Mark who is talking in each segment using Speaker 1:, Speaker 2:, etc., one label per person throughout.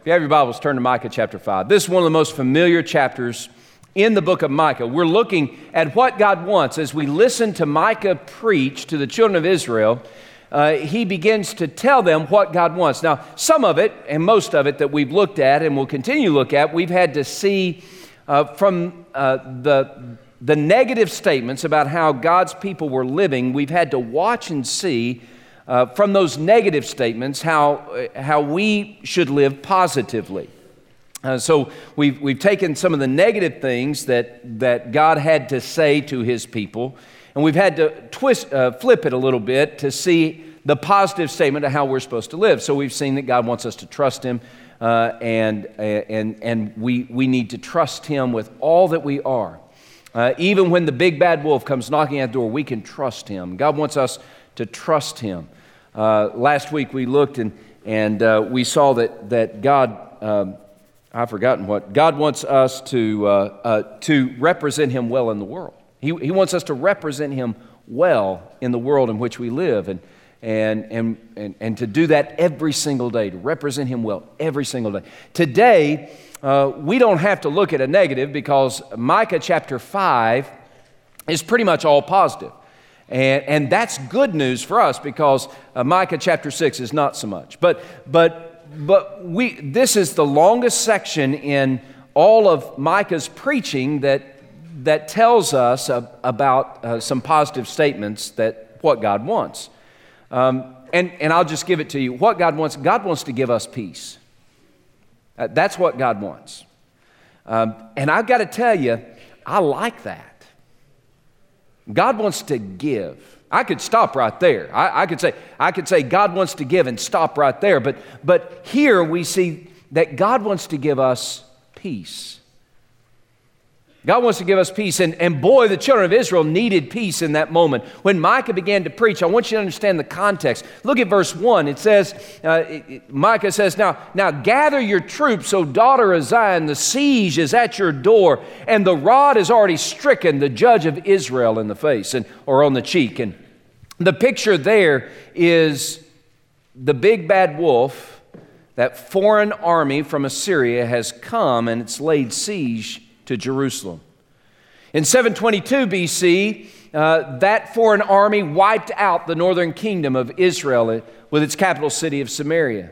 Speaker 1: If you have your Bibles, turn to Micah chapter 5. This is one of the most familiar chapters in the book of Micah. We're looking at what God wants. As we listen to Micah preach to the children of Israel, uh, he begins to tell them what God wants. Now, some of it, and most of it that we've looked at and will continue to look at, we've had to see uh, from uh, the, the negative statements about how God's people were living, we've had to watch and see uh, from those negative statements how, uh, how we should live positively. Uh, so we've, we've taken some of the negative things that, that God had to say to his people, and we've had to twist, uh, flip it a little bit to see the positive statement of how we're supposed to live. So we've seen that God wants us to trust him, uh, and, uh, and, and we, we need to trust him with all that we are. Even when the big bad wolf comes knocking at the door, we can trust him. God wants us to trust him. Uh, last week we looked and, and uh, we saw that, that God, um, I've forgotten what, God wants us to, uh, uh, to represent Him well in the world. He, he wants us to represent Him well in the world in which we live. And, and, and, and, and to do that every single day, to represent Him well every single day. Today, uh, we don't have to look at a negative because Micah chapter 5 is pretty much all positive. And, and that's good news for us because uh, Micah chapter 6 is not so much. But, but, but we, this is the longest section in all of Micah's preaching that, that tells us about uh, some positive statements that what God wants. Um, and, and I'll just give it to you. What God wants, God wants to give us peace. Uh, that's what God wants. Um, and I've got to tell you, I like that. God wants to give. I could stop right there. I, I, could say, I could say God wants to give and stop right there. But, but here we see that God wants to give us peace. God wants to give us peace. And, and boy, the children of Israel needed peace in that moment. When Micah began to preach, I want you to understand the context. Look at verse 1. It says, uh, it, Micah says, now, now gather your troops, O daughter of Zion. The siege is at your door, and the rod is already stricken the judge of Israel in the face and, or on the cheek. And the picture there is the big bad wolf, that foreign army from Assyria, has come and it's laid siege to Jerusalem. In 722 BC, uh, that foreign army wiped out the northern kingdom of Israel with its capital city of Samaria.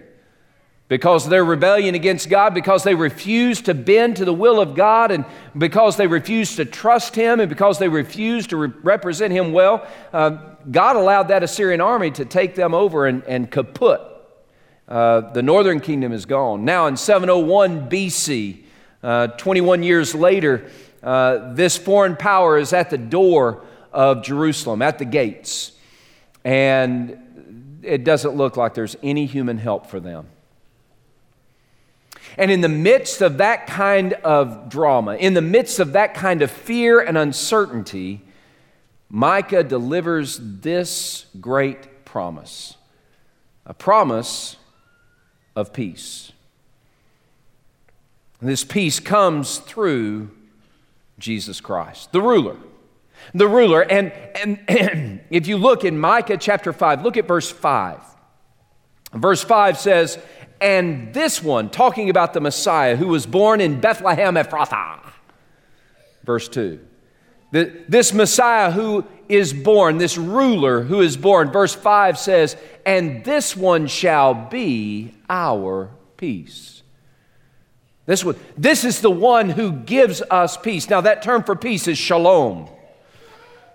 Speaker 1: Because of their rebellion against God, because they refused to bend to the will of God, and because they refused to trust Him, and because they refused to re- represent Him well, uh, God allowed that Assyrian army to take them over and, and kaput. Uh, the northern kingdom is gone. Now, in 701 BC, uh, 21 years later, uh, this foreign power is at the door of Jerusalem, at the gates, and it doesn't look like there's any human help for them. And in the midst of that kind of drama, in the midst of that kind of fear and uncertainty, Micah delivers this great promise a promise of peace. This peace comes through Jesus Christ, the ruler. The ruler. And, and if you look in Micah chapter 5, look at verse 5. Verse 5 says, And this one, talking about the Messiah who was born in Bethlehem Ephrathah. Verse 2. The, this Messiah who is born, this ruler who is born, verse 5 says, And this one shall be our peace. This, one, this is the one who gives us peace. Now, that term for peace is shalom.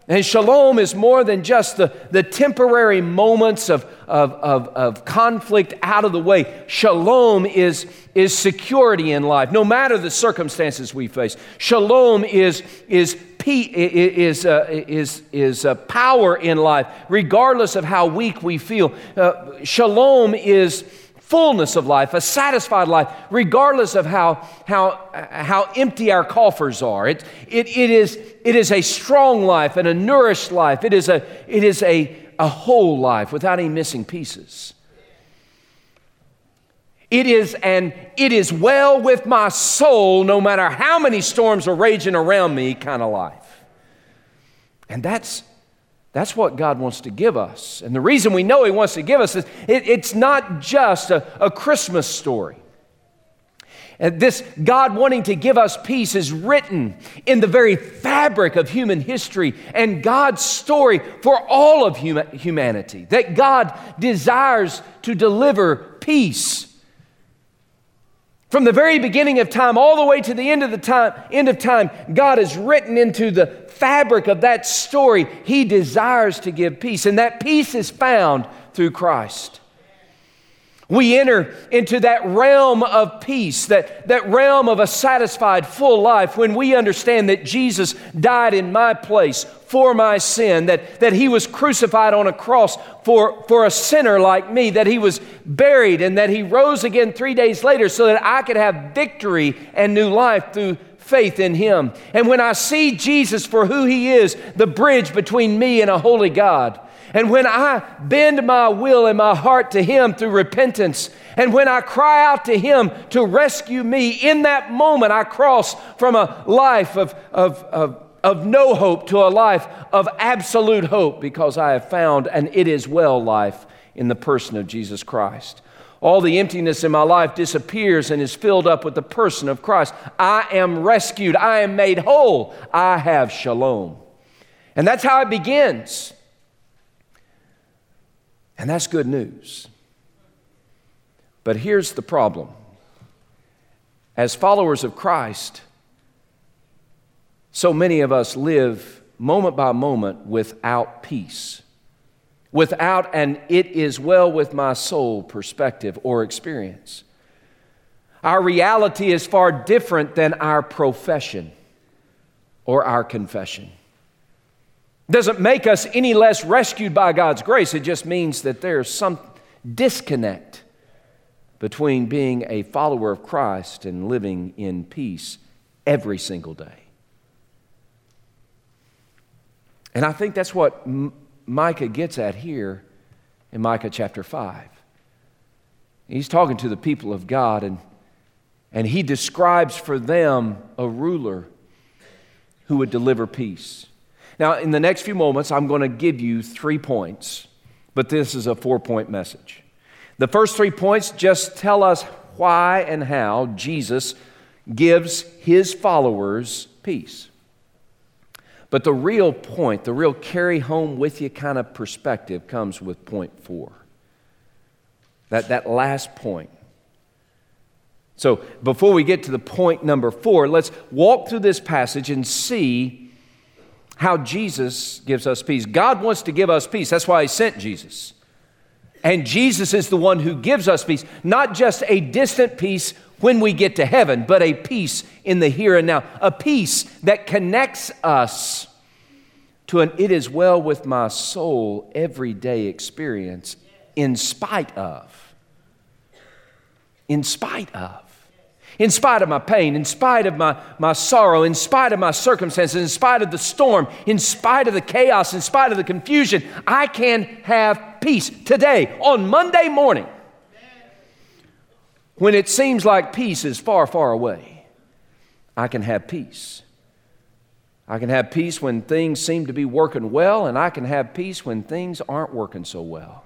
Speaker 1: And shalom is more than just the, the temporary moments of, of, of, of, conflict out of the way. Shalom is, is security in life, no matter the circumstances we face. Shalom is, is, is, uh, is, is uh, power in life, regardless of how weak we feel. Uh, shalom is fullness of life, a satisfied life, regardless of how, how, how empty our coffers are. It, it, it, is, it is a strong life and a nourished life. It is, a, it is a, a whole life without any missing pieces. It is and it is well with my soul no matter how many storms are raging around me kind of life. And that's that's what God wants to give us. And the reason we know He wants to give us is it, it's not just a, a Christmas story. And this God wanting to give us peace is written in the very fabric of human history and God's story for all of humanity. That God desires to deliver peace. From the very beginning of time all the way to the end of the time, end of time, God has written into the fabric of that story. He desires to give peace, and that peace is found through Christ. We enter into that realm of peace, that, that realm of a satisfied, full life when we understand that Jesus died in my place for my sin, that, that he was crucified on a cross for, for a sinner like me, that he was buried, and that he rose again three days later so that I could have victory and new life through faith in him. And when I see Jesus for who he is, the bridge between me and a holy God, and when I bend my will and my heart to Him through repentance, and when I cry out to Him to rescue me, in that moment I cross from a life of, of, of, of no hope to a life of absolute hope because I have found an it is well life in the person of Jesus Christ. All the emptiness in my life disappears and is filled up with the person of Christ. I am rescued. I am made whole. I have shalom. And that's how it begins. And that's good news. But here's the problem as followers of Christ, so many of us live moment by moment without peace, without an it is well with my soul perspective or experience. Our reality is far different than our profession or our confession doesn't make us any less rescued by God's grace. It just means that there's some disconnect between being a follower of Christ and living in peace every single day. And I think that's what M- Micah gets at here in Micah chapter 5. He's talking to the people of God, and, and he describes for them a ruler who would deliver peace. Now, in the next few moments, I'm going to give you three points, but this is a four point message. The first three points just tell us why and how Jesus gives his followers peace. But the real point, the real carry home with you kind of perspective comes with point four. That, that last point. So before we get to the point number four, let's walk through this passage and see how Jesus gives us peace. God wants to give us peace. That's why He sent Jesus. And Jesus is the one who gives us peace, not just a distant peace when we get to heaven, but a peace in the here and now, a peace that connects us to an it is well with my soul everyday experience in spite of. In spite of in spite of my pain, in spite of my, my sorrow, in spite of my circumstances, in spite of the storm, in spite of the chaos, in spite of the confusion, I can have peace today on Monday morning when it seems like peace is far, far away. I can have peace. I can have peace when things seem to be working well, and I can have peace when things aren't working so well.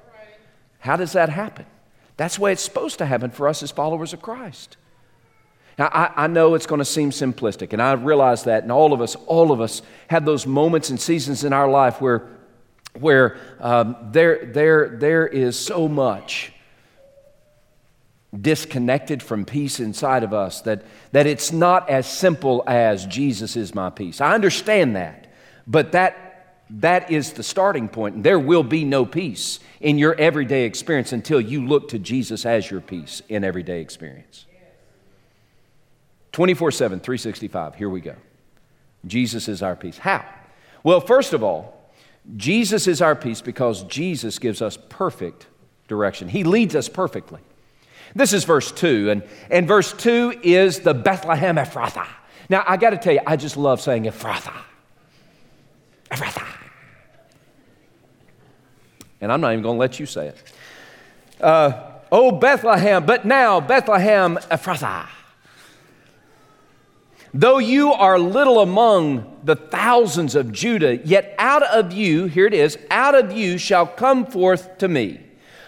Speaker 1: How does that happen? That's the way it's supposed to happen for us as followers of Christ. Now, I, I know it's going to seem simplistic, and I realize that, and all of us, all of us have those moments and seasons in our life where, where um, there, there, there is so much disconnected from peace inside of us that, that it's not as simple as Jesus is my peace. I understand that, but that, that is the starting point. There will be no peace in your everyday experience until you look to Jesus as your peace in everyday experience. 24 7, 365. Here we go. Jesus is our peace. How? Well, first of all, Jesus is our peace because Jesus gives us perfect direction. He leads us perfectly. This is verse 2, and, and verse 2 is the Bethlehem Ephrathah. Now, I got to tell you, I just love saying Ephrathah. Ephrathah. And I'm not even going to let you say it. Uh, oh, Bethlehem, but now, Bethlehem Ephrathah. Though you are little among the thousands of Judah, yet out of you, here it is, out of you shall come forth to me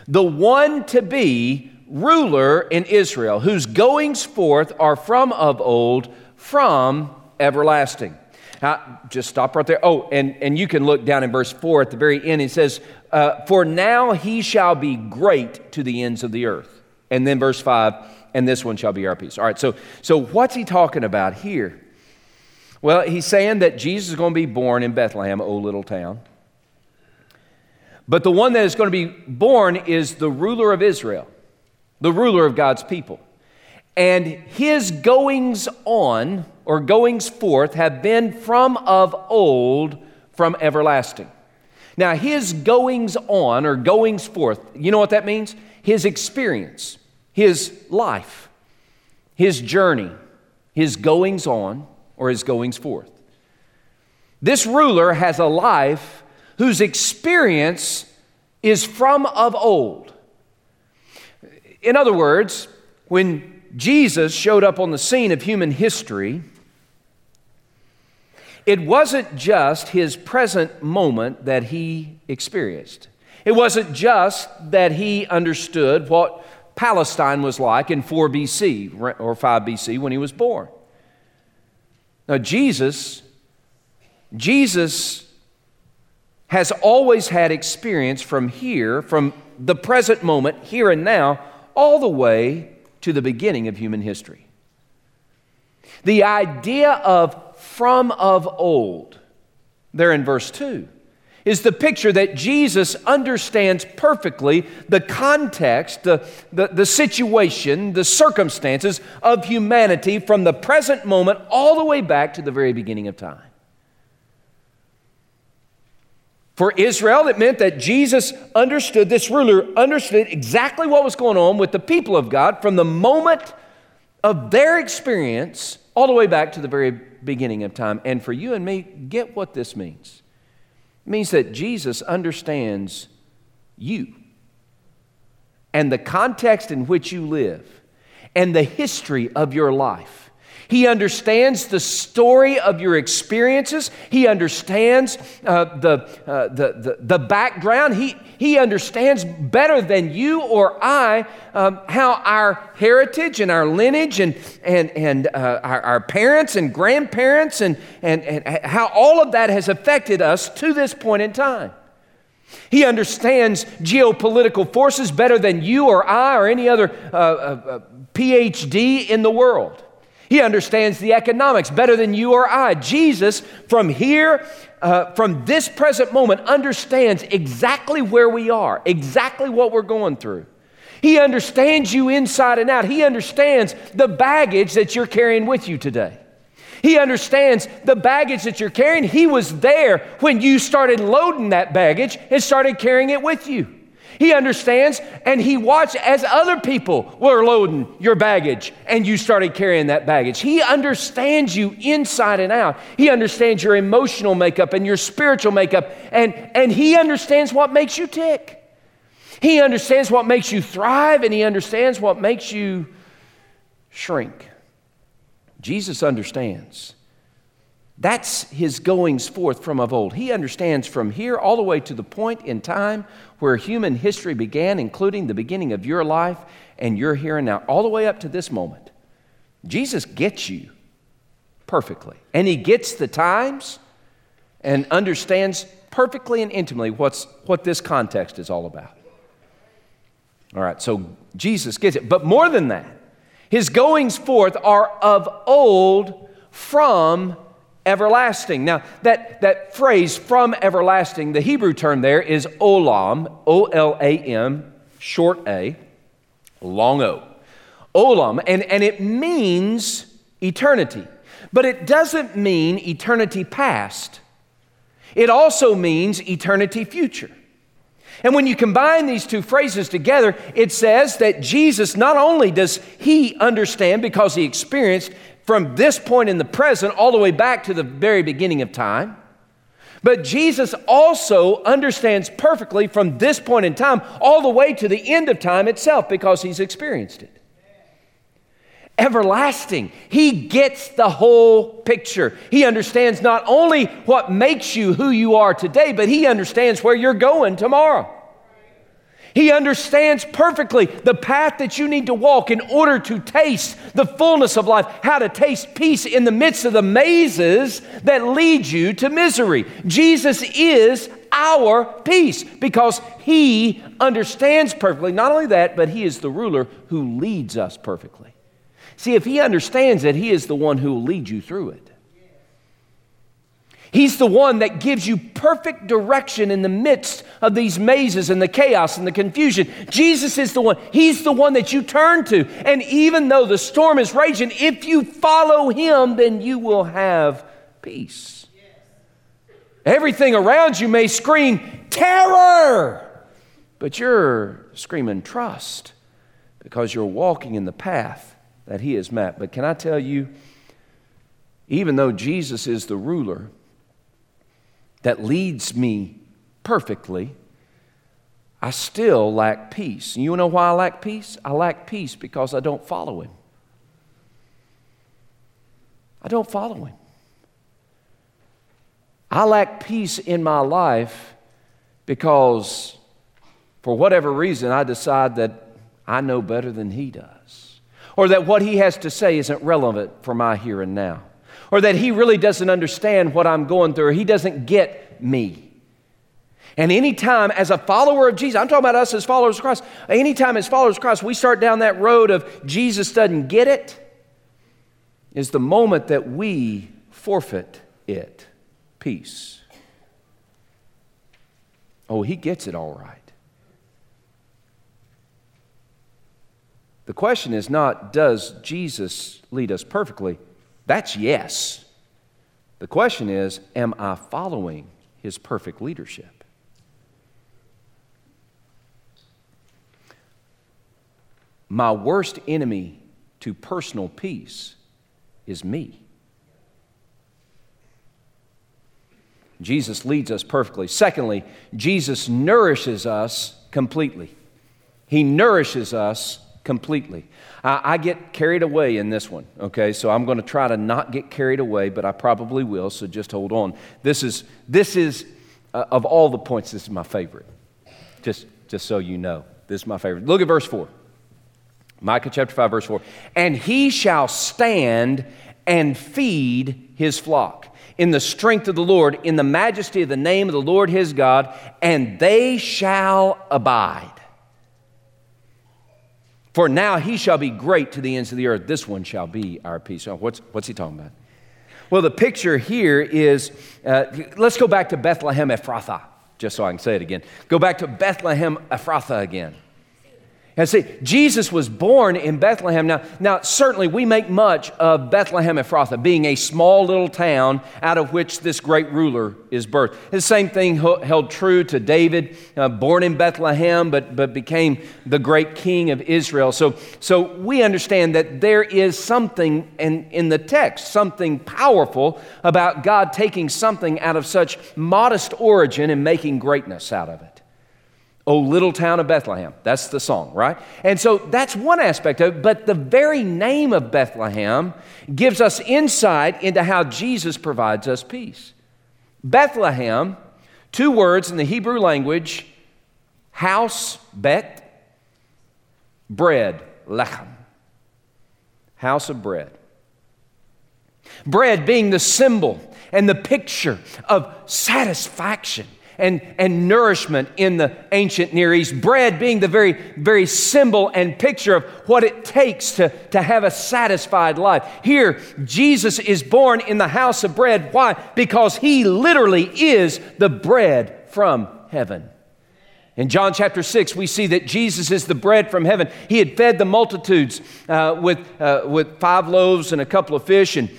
Speaker 1: the one to be ruler in Israel, whose goings forth are from of old, from everlasting. Now, just stop right there. Oh, and, and you can look down in verse 4 at the very end. It says, uh, For now he shall be great to the ends of the earth. And then verse 5, and this one shall be our peace. All right, so, so what's he talking about here? Well, he's saying that Jesus is going to be born in Bethlehem, O little town. But the one that is going to be born is the ruler of Israel, the ruler of God's people. And his goings on or goings forth have been from of old, from everlasting. Now, his goings on or goings forth, you know what that means? His experience, his life, his journey, his goings on or his goings forth. This ruler has a life whose experience is from of old. In other words, when Jesus showed up on the scene of human history, it wasn't just his present moment that he experienced. It wasn't just that he understood what Palestine was like in 4 BC or 5 BC when he was born. Now, Jesus, Jesus has always had experience from here, from the present moment, here and now, all the way to the beginning of human history. The idea of from of old, there in verse 2, is the picture that Jesus understands perfectly the context, the, the, the, situation, the circumstances of humanity from the present moment all the way back to the very beginning of time. For Israel, it meant that Jesus understood, this ruler understood exactly what was going on with the people of God from the moment of their experience all the way back to the very beginning of time. And for you and me, get what this means. It means that Jesus understands you and the context in which you live and the history of your life. He understands the story of your experiences. He understands uh, the, uh, the, the, the, background. He, he understands better than you or I um, how our heritage and our lineage and, and, and uh, our, our, parents and grandparents and, and, and how all of that has affected us to this point in time. He understands geopolitical forces better than you or I or any other uh, uh, uh PhD in the world. He understands the economics better than you or I. Jesus, from here, uh, from this present moment, understands exactly where we are, exactly what we're going through. He understands you inside and out. He understands the baggage that you're carrying with you today. He understands the baggage that you're carrying. He was there when you started loading that baggage and started carrying it with you. He understands and he watched as other people were loading your baggage and you started carrying that baggage. He understands you inside and out. He understands your emotional makeup and your spiritual makeup and, and he understands what makes you tick. He understands what makes you thrive and he understands what makes you shrink. Jesus understands. That's his goings forth from of old. He understands from here all the way to the point in time where human history began, including the beginning of your life and your here and now, all the way up to this moment. Jesus gets you perfectly. And he gets the times and understands perfectly and intimately what's, what this context is all about. All right, so Jesus gets it. But more than that, his goings forth are of old from everlasting. Now, that, that phrase, from everlasting, the Hebrew term there is olam, O L A M, short A, long O. Olam, and, and it means eternity, but it doesn't mean eternity past. It also means eternity future. And when you combine these two phrases together, it says that Jesus not only does he understand because he experienced from this point in the present all the way back to the very beginning of time. But Jesus also understands perfectly from this point in time all the way to the end of time itself because he's experienced it. Everlasting. He gets the whole picture. He understands not only what makes you who you are today, but he understands where you're going tomorrow. He understands perfectly the path that you need to walk in order to taste the fullness of life, how to taste peace in the midst of the mazes that lead you to misery. Jesus is our peace because He understands perfectly. Not only that, but He is the ruler who leads us perfectly. See, if He understands it, He is the one who will lead you through it. He's the one that gives you perfect direction in the midst of these mazes and the chaos and the confusion. Jesus is the one. He's the one that you turn to. And even though the storm is raging, if you follow him, then you will have peace. Everything around you may scream terror, but you're screaming trust because you're walking in the path that he has mapped. But can I tell you, even though Jesus is the ruler, that leads me perfectly, I still lack peace. You know why I lack peace? I lack peace because I don't follow Him. I don't follow Him. I lack peace in my life because, for whatever reason, I decide that I know better than He does, or that what He has to say isn't relevant for my here and now or that he really doesn't understand what I'm going through, or he doesn't get me. And anytime, as a follower of Jesus, I'm talking about us as followers of Christ, anytime as followers of Christ we start down that road of Jesus doesn't get it, is the moment that we forfeit it peace. Oh, he gets it all right. The question is not, does Jesus lead us perfectly? That's yes. The question is, am I following his perfect leadership? My worst enemy to personal peace is me. Jesus leads us perfectly. Secondly, Jesus nourishes us completely. He nourishes us completely. I, I, get carried away in this one, okay? So I'm going to try to not get carried away, but I probably will, so just hold on. This is, this is uh, of all the points, this is my favorite. Just, just so you know, this is my favorite. Look at verse 4. Micah chapter 5, verse 4. And he shall stand and feed his flock in the strength of the Lord, in the majesty of the name of the Lord his God, and they shall abide. For now he shall be great to the ends of the earth. This one shall be our peace. Oh, what's, what's he talking about? Well, the picture here is uh, let's go back to Bethlehem Ephrathah, just so I can say it again. Go back to Bethlehem Ephrathah again. And see, Jesus was born in Bethlehem. Now, now, certainly we make much of Bethlehem Ephrathah being a small little town out of which this great ruler is birthed. The same thing held true to David, uh, born in Bethlehem, but, but became the great king of Israel. So, so we understand that there is something in, in the text, something powerful about God taking something out of such modest origin and making greatness out of it. Oh, little town of Bethlehem. That's the song, right? And so that's one aspect of it, but the very name of Bethlehem gives us insight into how Jesus provides us peace. Bethlehem, two words in the Hebrew language house, bet, bread, lechem. House of bread. Bread being the symbol and the picture of satisfaction and, and nourishment in the ancient Near East. Bread being the very, very symbol and picture of what it takes to, to have a satisfied life. Here, Jesus is born in the house of bread. Why? Because he literally is the bread from heaven. In John chapter 6, we see that Jesus is the bread from heaven. He had fed the multitudes uh, with, uh, with five loaves and a couple of fish, and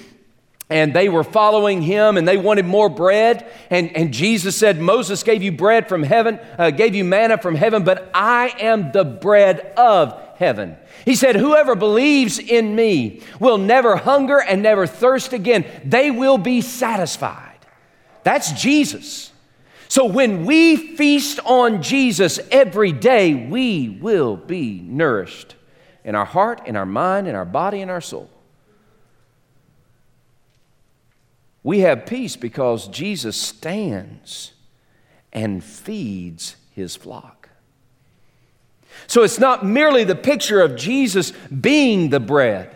Speaker 1: and they were following him and they wanted more bread. And, and Jesus said, Moses gave you bread from heaven, uh, gave you manna from heaven, but I am the bread of heaven. He said, Whoever believes in me will never hunger and never thirst again. They will be satisfied. That's Jesus. So when we feast on Jesus every day, we will be nourished in our heart, in our mind, in our body, in our soul. We have peace because Jesus stands and feeds his flock. So it's not merely the picture of Jesus being the bread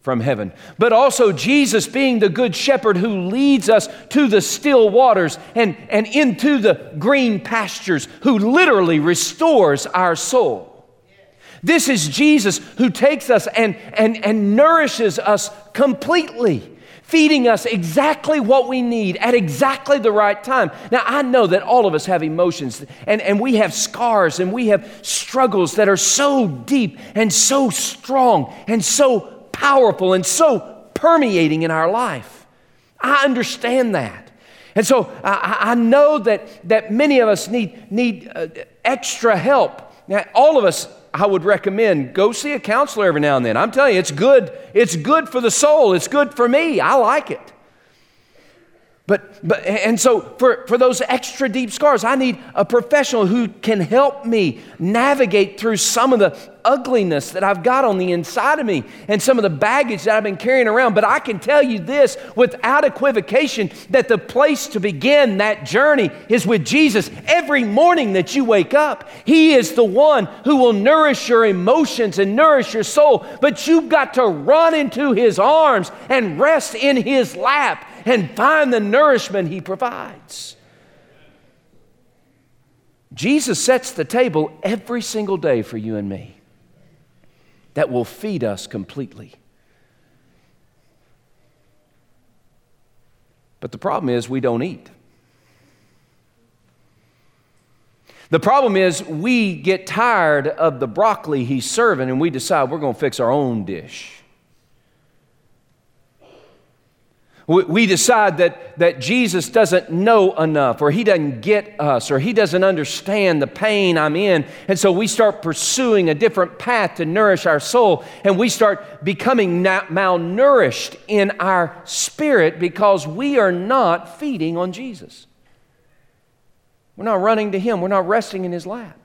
Speaker 1: from heaven, but also Jesus being the good shepherd who leads us to the still waters and, and into the green pastures, who literally restores our soul. This is Jesus who takes us and, and, and nourishes us completely feeding us exactly what we need at exactly the right time. Now, I know that all of us have emotions and, and we have scars and we have struggles that are so deep and so strong and so powerful and so permeating in our life. I understand that. And so I, I know that, that many of us need, need uh, extra help. Now, all of us I would recommend go see a counselor every now and then. I'm telling you, it's good. It's good for the soul. It's good for me. I like it. But, but and so for, for those extra deep scars, I need a professional who can help me navigate through some of the ugliness that I've got on the inside of me and some of the baggage that I've been carrying around. But I can tell you this without equivocation that the place to begin that journey is with Jesus. Every morning that you wake up, He is the one who will nourish your emotions and nourish your soul. But you've got to run into His arms and rest in His lap and find the nourishment He provides. Jesus sets the table every single day for you and me that will feed us completely. But the problem is, we don't eat. The problem is, we get tired of the broccoli he's serving and we decide we're going to fix our own dish. We decide that, that Jesus doesn't know enough, or he doesn't get us, or he doesn't understand the pain I'm in. And so we start pursuing a different path to nourish our soul, and we start becoming malnourished in our spirit because we are not feeding on Jesus. We're not running to him, we're not resting in his lap.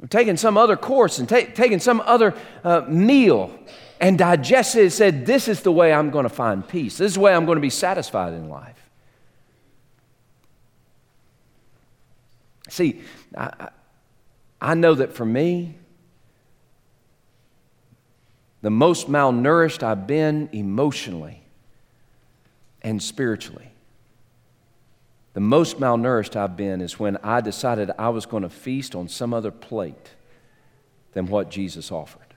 Speaker 1: We're taking some other course and ta- taking some other uh, meal and digested it, said, This is the way I'm going to find peace. This is the way I'm going to be satisfied in life. See, I, I know that for me, the most malnourished I've been emotionally and spiritually. The most malnourished I've been is when I decided I was going to feast on some other plate than what Jesus offered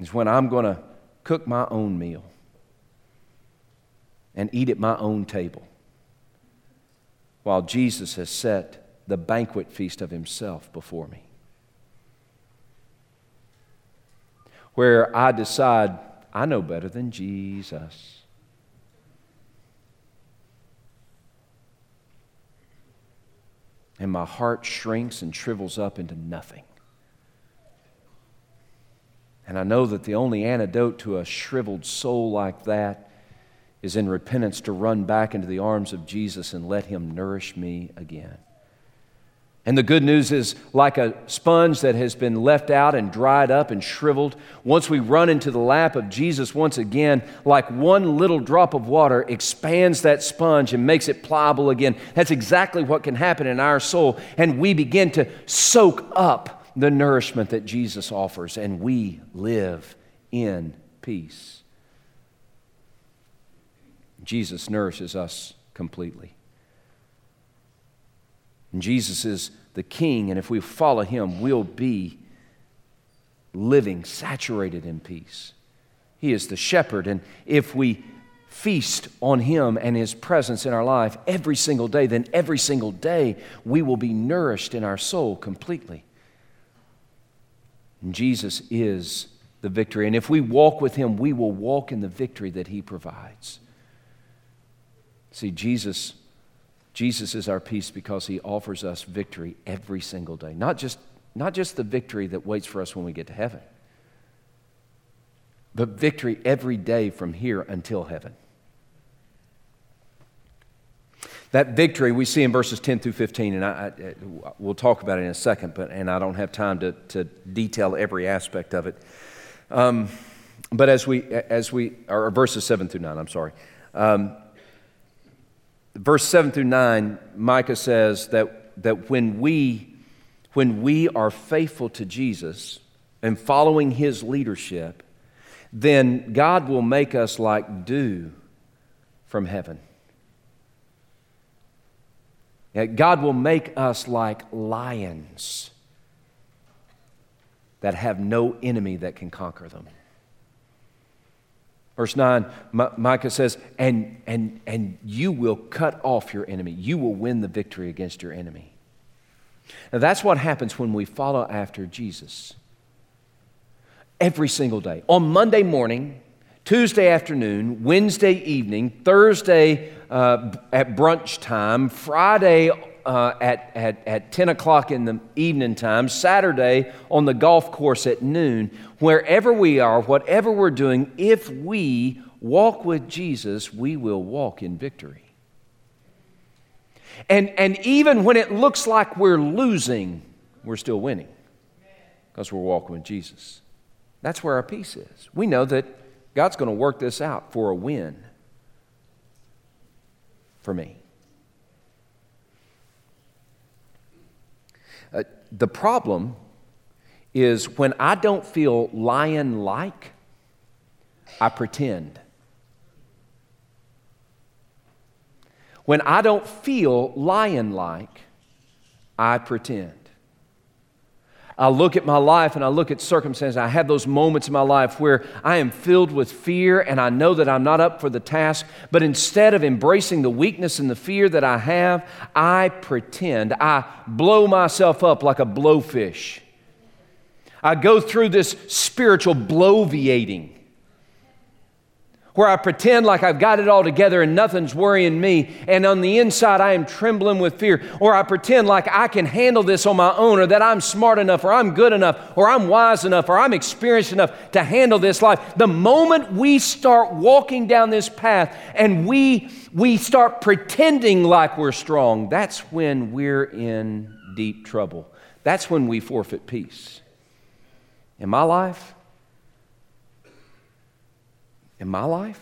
Speaker 1: is when I'm going to cook my own meal and eat at my own table while Jesus has set the banquet feast of himself before me. Where I decide I know better than Jesus. And my heart shrinks and shrivels up into nothing. And I know that the only antidote to a shriveled soul like that is in repentance to run back into the arms of Jesus and let Him nourish me again. And the good news is, like a sponge that has been left out and dried up and shriveled, once we run into the lap of Jesus once again, like one little drop of water expands that sponge and makes it pliable again. That's exactly what can happen in our soul. And we begin to soak up the nourishment that Jesus offers, and we live in peace. Jesus nourishes us completely. And Jesus is the King, and if we follow him, we'll be living saturated in peace. He is the shepherd, and if we feast on him and his presence in our life every single day, then every single day we will be nourished in our soul completely. And Jesus is the victory. And if we walk with him, we will walk in the victory that he provides. See, Jesus, Jesus is our peace because he offers us victory every single day. Not just, not just the victory that waits for us when we get to heaven, but victory every day from here until heaven. That victory we see in verses 10 through 15, and I, I, we'll talk about it in a second, but, and I don't have time to, to detail every aspect of it. Um, but as we, as we, or verses 7 through 9, I'm sorry. Um, verse 7 through 9, Micah says that, that when we when we are faithful to Jesus and following his leadership, then God will make us like dew from heaven. God will make us like lions that have no enemy that can conquer them. Verse 9, Micah says, and, and, and you will cut off your enemy. You will win the victory against your enemy. Now, that's what happens when we follow after Jesus. Every single day. On Monday morning, Tuesday afternoon, Wednesday evening, Thursday uh, at brunch time, Friday uh, at, at, at 10 o'clock in the evening time, Saturday on the golf course at noon, wherever we are, whatever we're doing, if we walk with Jesus, we will walk in victory. And, and even when it looks like we're losing, we're still winning because we're walking with Jesus. That's where our peace is. We know that God's going to work this out for a win for me. Uh, the problem is when I don't feel lion like, I pretend. When I don't feel lion like, I pretend. I look at my life and I look at circumstances. I have those moments in my life where I am filled with fear and I know that I'm not up for the task. But instead of embracing the weakness and the fear that I have, I pretend. I blow myself up like a blowfish. I go through this spiritual bloviating where I pretend like I've got it all together and nothing's worrying me, and on the inside I am trembling with fear, or I pretend like I can handle this on my own, or that I'm smart enough, or I'm good enough, or I'm wise enough, or I'm experienced enough to handle this life. The moment we start walking down this path and we, we start pretending like we're strong, that's when we're in deep trouble. That's when we forfeit peace. In my life, in my life?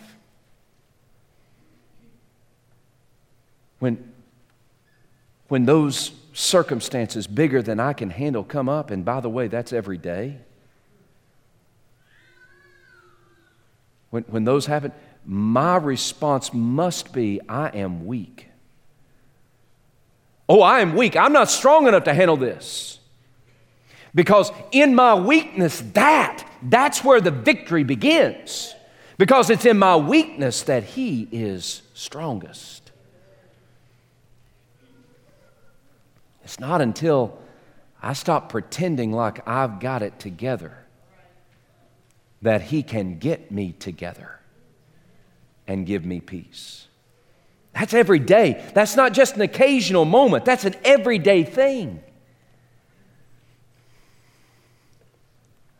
Speaker 1: When, when those circumstances bigger than I can handle come up, and by the way, that's every day. When, when those happen, my response must be I am weak. Oh, I am weak. I'm not strong enough to handle this. Because in my weakness, that, that's where the victory begins. Because it's in my weakness that He is strongest. It's not until I stop pretending like I've got it together that He can get me together and give me peace. That's every day. That's not just an occasional moment, that's an everyday thing.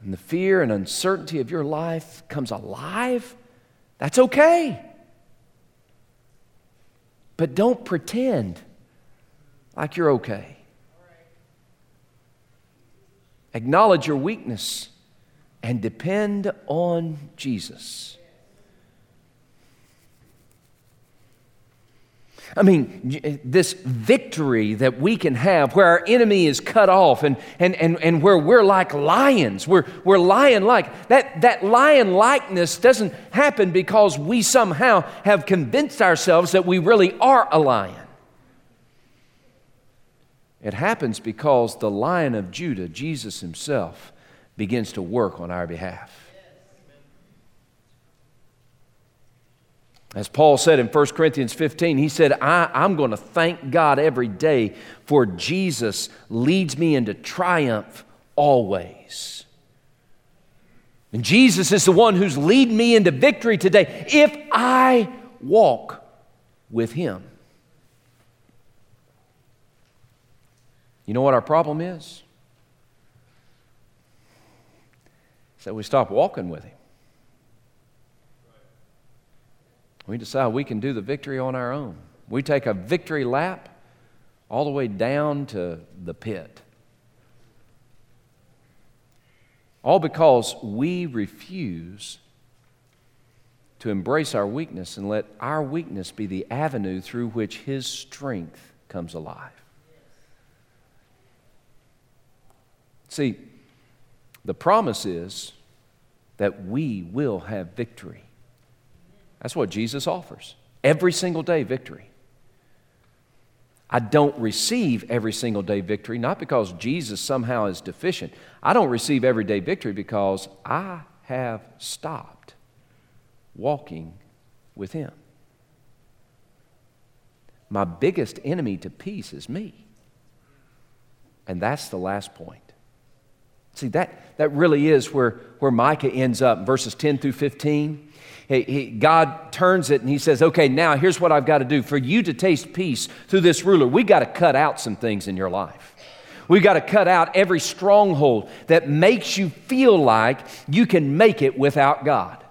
Speaker 1: And the fear and uncertainty of your life comes alive, that's okay. But don't pretend like you're okay. Acknowledge your weakness and depend on Jesus. I mean, eh, this victory that we can have where our enemy is cut off and, and, and, and where we're like lions, we're, we're lion like. That, that lion likeness doesn't happen because we somehow have convinced ourselves that we really are a lion. It happens because the lion of Judah, Jesus himself, begins to work on our behalf. As Paul said in 1 Corinthians 15, he said, I, am going to thank God every day for Jesus leads me into triumph always. And Jesus is the one who's leading me into victory today if I walk with him. You know what our problem is? It's that we stop walking with him. We decide we can do the victory on our own. We take a victory lap all the way down to the pit. All because we refuse to embrace our weakness and let our weakness be the avenue through which His strength comes alive. See, the promise is that we will have victory. That's what Jesus offers. Every single day, victory. I don't receive every single day victory, not because Jesus somehow is deficient. I don't receive everyday victory because I have stopped walking with Him. My biggest enemy to peace is me. And that's the last point. See, that, that really is where, where Micah ends up, verses 10 through 15. He, he, God turns it and he says, Okay, now here's what I've got to do. For you to taste peace through this ruler, we got to cut out some things in your life. We've got to cut out every stronghold that makes you feel like you can make it without God.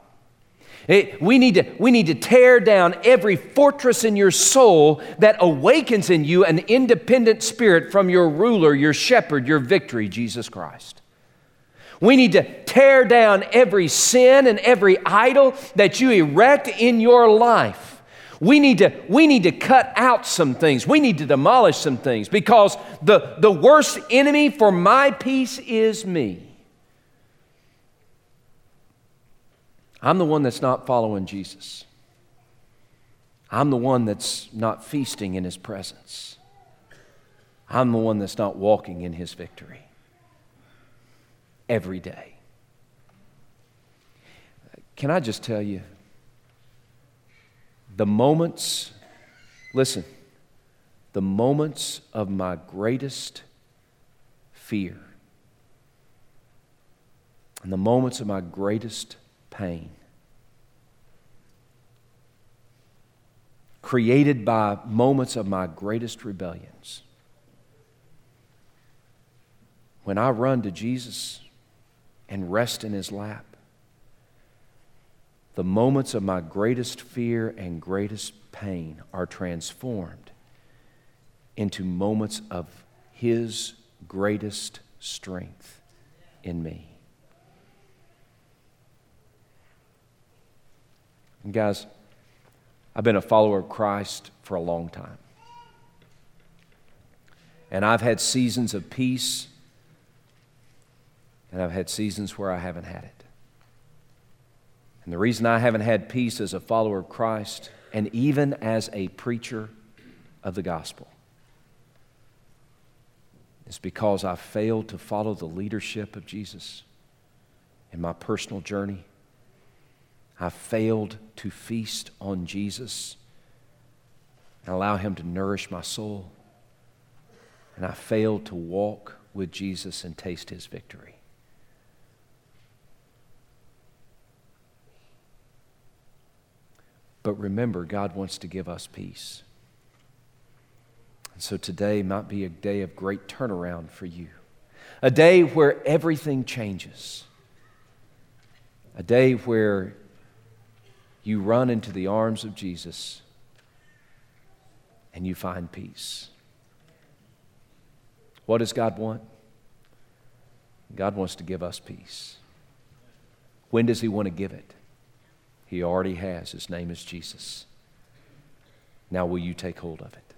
Speaker 1: It, we, need to, we need to tear down every fortress in your soul that awakens in you an independent spirit from your ruler, your shepherd, your victory, Jesus Christ. We need to tear down every sin and every idol that you erect in your life. We need, to, we need to cut out some things. We need to demolish some things because the, the worst enemy for my peace is me. I'm the one that's not following Jesus. I'm the one that's not feasting in his presence. I'm the one that's not walking in his victory every day. Can I just tell you, the moments, listen, the moments of my greatest fear and the moments of my greatest pain, created by moments of my greatest rebellions, when I run to Jesus and rest in his lap. The moments of my greatest fear and greatest pain are transformed into moments of his greatest strength in me. And guys, I've been a follower of Christ for a long time. And I've had seasons of peace and I've had seasons where I haven't had it. And the reason I haven't had peace as a follower of Christ and even as a preacher of the gospel is because I failed to follow the leadership of Jesus in my personal journey. I failed to feast on Jesus and allow Him to nourish my soul. And I failed to walk with Jesus and taste His victory. But remember, God wants to give us peace. And so today might be a day of great turnaround for you, a day where everything changes, a day where you run into the arms of Jesus and you find peace. What does God want? God wants to give us peace. When does He want to give it? He already has. His name is Jesus. Now, will you take hold of it?